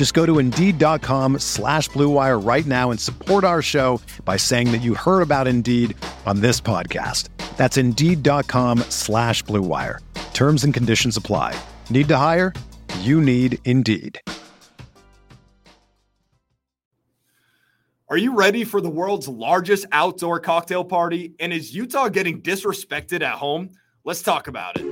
Just go to Indeed.com slash BlueWire right now and support our show by saying that you heard about Indeed on this podcast. That's Indeed.com slash BlueWire. Terms and conditions apply. Need to hire? You need Indeed. Are you ready for the world's largest outdoor cocktail party? And is Utah getting disrespected at home? Let's talk about it.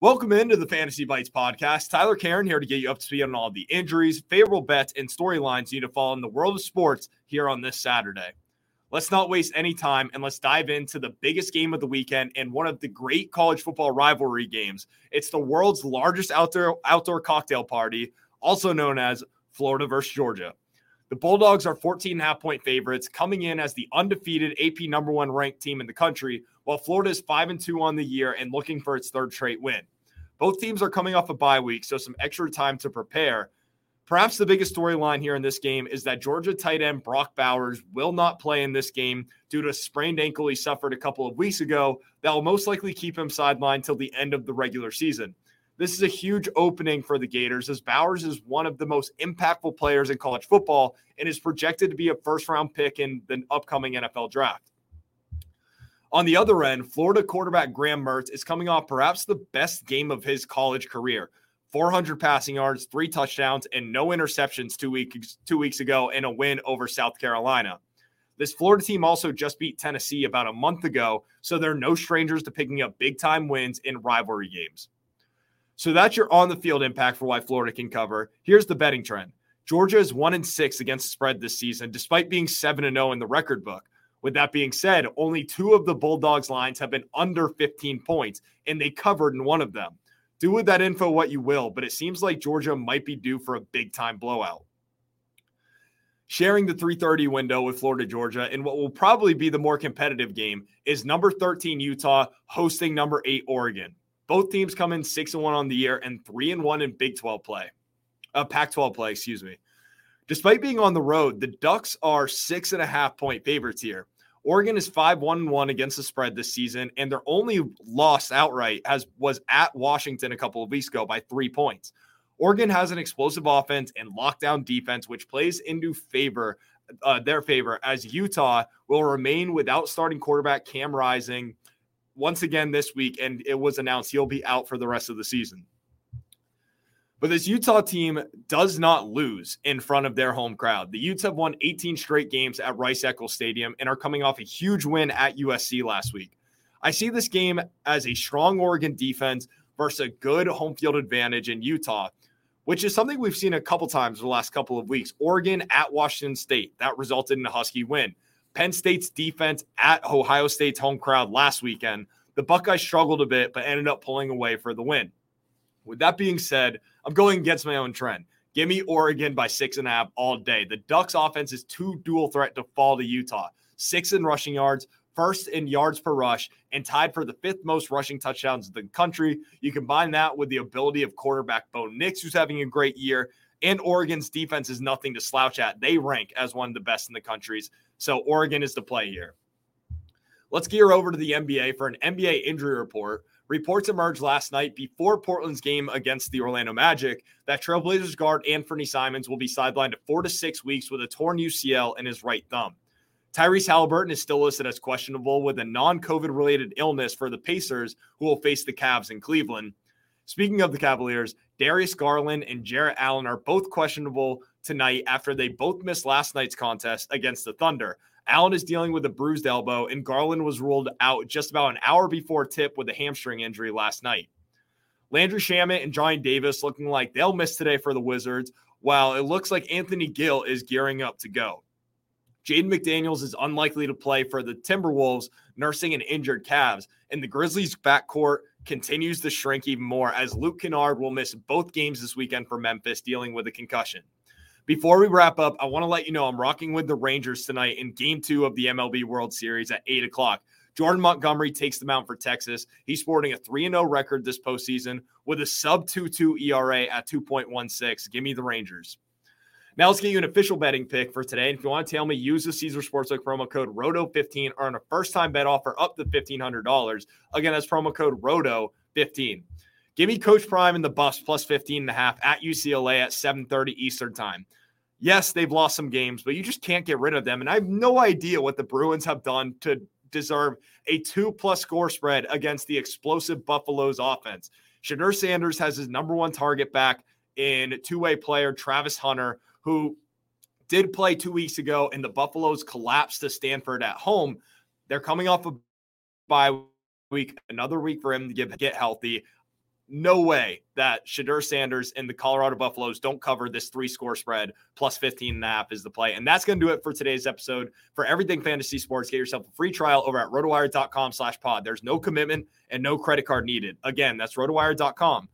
Welcome into the Fantasy Bites podcast. Tyler Caron here to get you up to speed on all the injuries, favorable bets, and storylines you need to follow in the world of sports here on this Saturday. Let's not waste any time and let's dive into the biggest game of the weekend and one of the great college football rivalry games. It's the world's largest outdoor outdoor cocktail party, also known as Florida versus Georgia. The Bulldogs are 14 and a half point favorites, coming in as the undefeated AP number one ranked team in the country, while Florida is 5 and 2 on the year and looking for its third straight win. Both teams are coming off a bye week, so some extra time to prepare. Perhaps the biggest storyline here in this game is that Georgia tight end Brock Bowers will not play in this game due to a sprained ankle he suffered a couple of weeks ago that will most likely keep him sidelined till the end of the regular season. This is a huge opening for the Gators as Bowers is one of the most impactful players in college football and is projected to be a first round pick in the upcoming NFL draft. On the other end, Florida quarterback Graham Mertz is coming off perhaps the best game of his college career 400 passing yards, three touchdowns, and no interceptions two weeks two weeks ago in a win over South Carolina. This Florida team also just beat Tennessee about a month ago, so they're no strangers to picking up big time wins in rivalry games. So that's your on the field impact for why Florida can cover. Here's the betting trend. Georgia is 1 and 6 against the spread this season despite being 7 and 0 in the record book. With that being said, only two of the Bulldogs lines have been under 15 points and they covered in one of them do with that info what you will, but it seems like Georgia might be due for a big time blowout. Sharing the 330 window with Florida Georgia in what will probably be the more competitive game is number 13 Utah hosting number 8 Oregon. Both teams come in 6 and 1 on the year and 3 and 1 in Big 12 play. Uh, Pac 12 play, excuse me. Despite being on the road, the Ducks are six and a half point favorites here. Oregon is 5 1 1 against the spread this season, and their only loss outright has was at Washington a couple of weeks ago by three points. Oregon has an explosive offense and lockdown defense, which plays into favor uh, their favor as Utah will remain without starting quarterback Cam Rising once again this week, and it was announced he'll be out for the rest of the season. But this Utah team does not lose in front of their home crowd. The Utes have won 18 straight games at Rice Eccles Stadium and are coming off a huge win at USC last week. I see this game as a strong Oregon defense versus a good home field advantage in Utah, which is something we've seen a couple times the last couple of weeks. Oregon at Washington State, that resulted in a Husky win. Penn State's defense at Ohio State's home crowd last weekend. The Buckeyes struggled a bit, but ended up pulling away for the win. With that being said, I'm going against my own trend. Give me Oregon by six and a half all day. The Ducks offense is too dual threat to fall to Utah. Six in rushing yards, first in yards per rush, and tied for the fifth most rushing touchdowns in the country. You combine that with the ability of quarterback Bo Nix, who's having a great year, and Oregon's defense is nothing to slouch at. They rank as one of the best in the countries. So Oregon is the play here. Let's gear over to the NBA for an NBA injury report Reports emerged last night before Portland's game against the Orlando Magic that Trailblazers guard Anfernee Simons will be sidelined to four to six weeks with a torn UCL in his right thumb. Tyrese Halliburton is still listed as questionable with a non COVID related illness for the Pacers, who will face the Cavs in Cleveland. Speaking of the Cavaliers, Darius Garland and Jarrett Allen are both questionable tonight after they both missed last night's contest against the Thunder. Allen is dealing with a bruised elbow, and Garland was ruled out just about an hour before tip with a hamstring injury last night. Landry Shamet and Johnny Davis looking like they'll miss today for the Wizards, while it looks like Anthony Gill is gearing up to go. Jaden McDaniels is unlikely to play for the Timberwolves, nursing an injured Cavs, and the Grizzlies' backcourt continues to shrink even more as Luke Kennard will miss both games this weekend for Memphis, dealing with a concussion. Before we wrap up, I want to let you know I'm rocking with the Rangers tonight in game two of the MLB World Series at 8 o'clock. Jordan Montgomery takes the mound for Texas. He's sporting a 3 0 record this postseason with a sub 2 2 ERA at 2.16. Give me the Rangers. Now let's get you an official betting pick for today. And if you want to tell me, use the Caesar Sportsbook promo code ROTO15 earn a first time bet offer up to $1,500. Again, that's promo code ROTO15. Give me Coach Prime and the Buffs plus 15 and a half at UCLA at 7:30 Eastern time. Yes, they've lost some games, but you just can't get rid of them. And I have no idea what the Bruins have done to deserve a two plus score spread against the explosive Buffaloes offense. Shedeur Sanders has his number one target back in two way player, Travis Hunter, who did play two weeks ago, and the Buffaloes collapsed to Stanford at home. They're coming off a bye week, another week for him to get, get healthy no way that Shedeur Sanders and the Colorado Buffaloes don't cover this three score spread plus 15 and a half is the play. And that's going to do it for today's episode. For everything fantasy sports, get yourself a free trial over at rotowire.com slash pod. There's no commitment and no credit card needed. Again, that's rotowire.com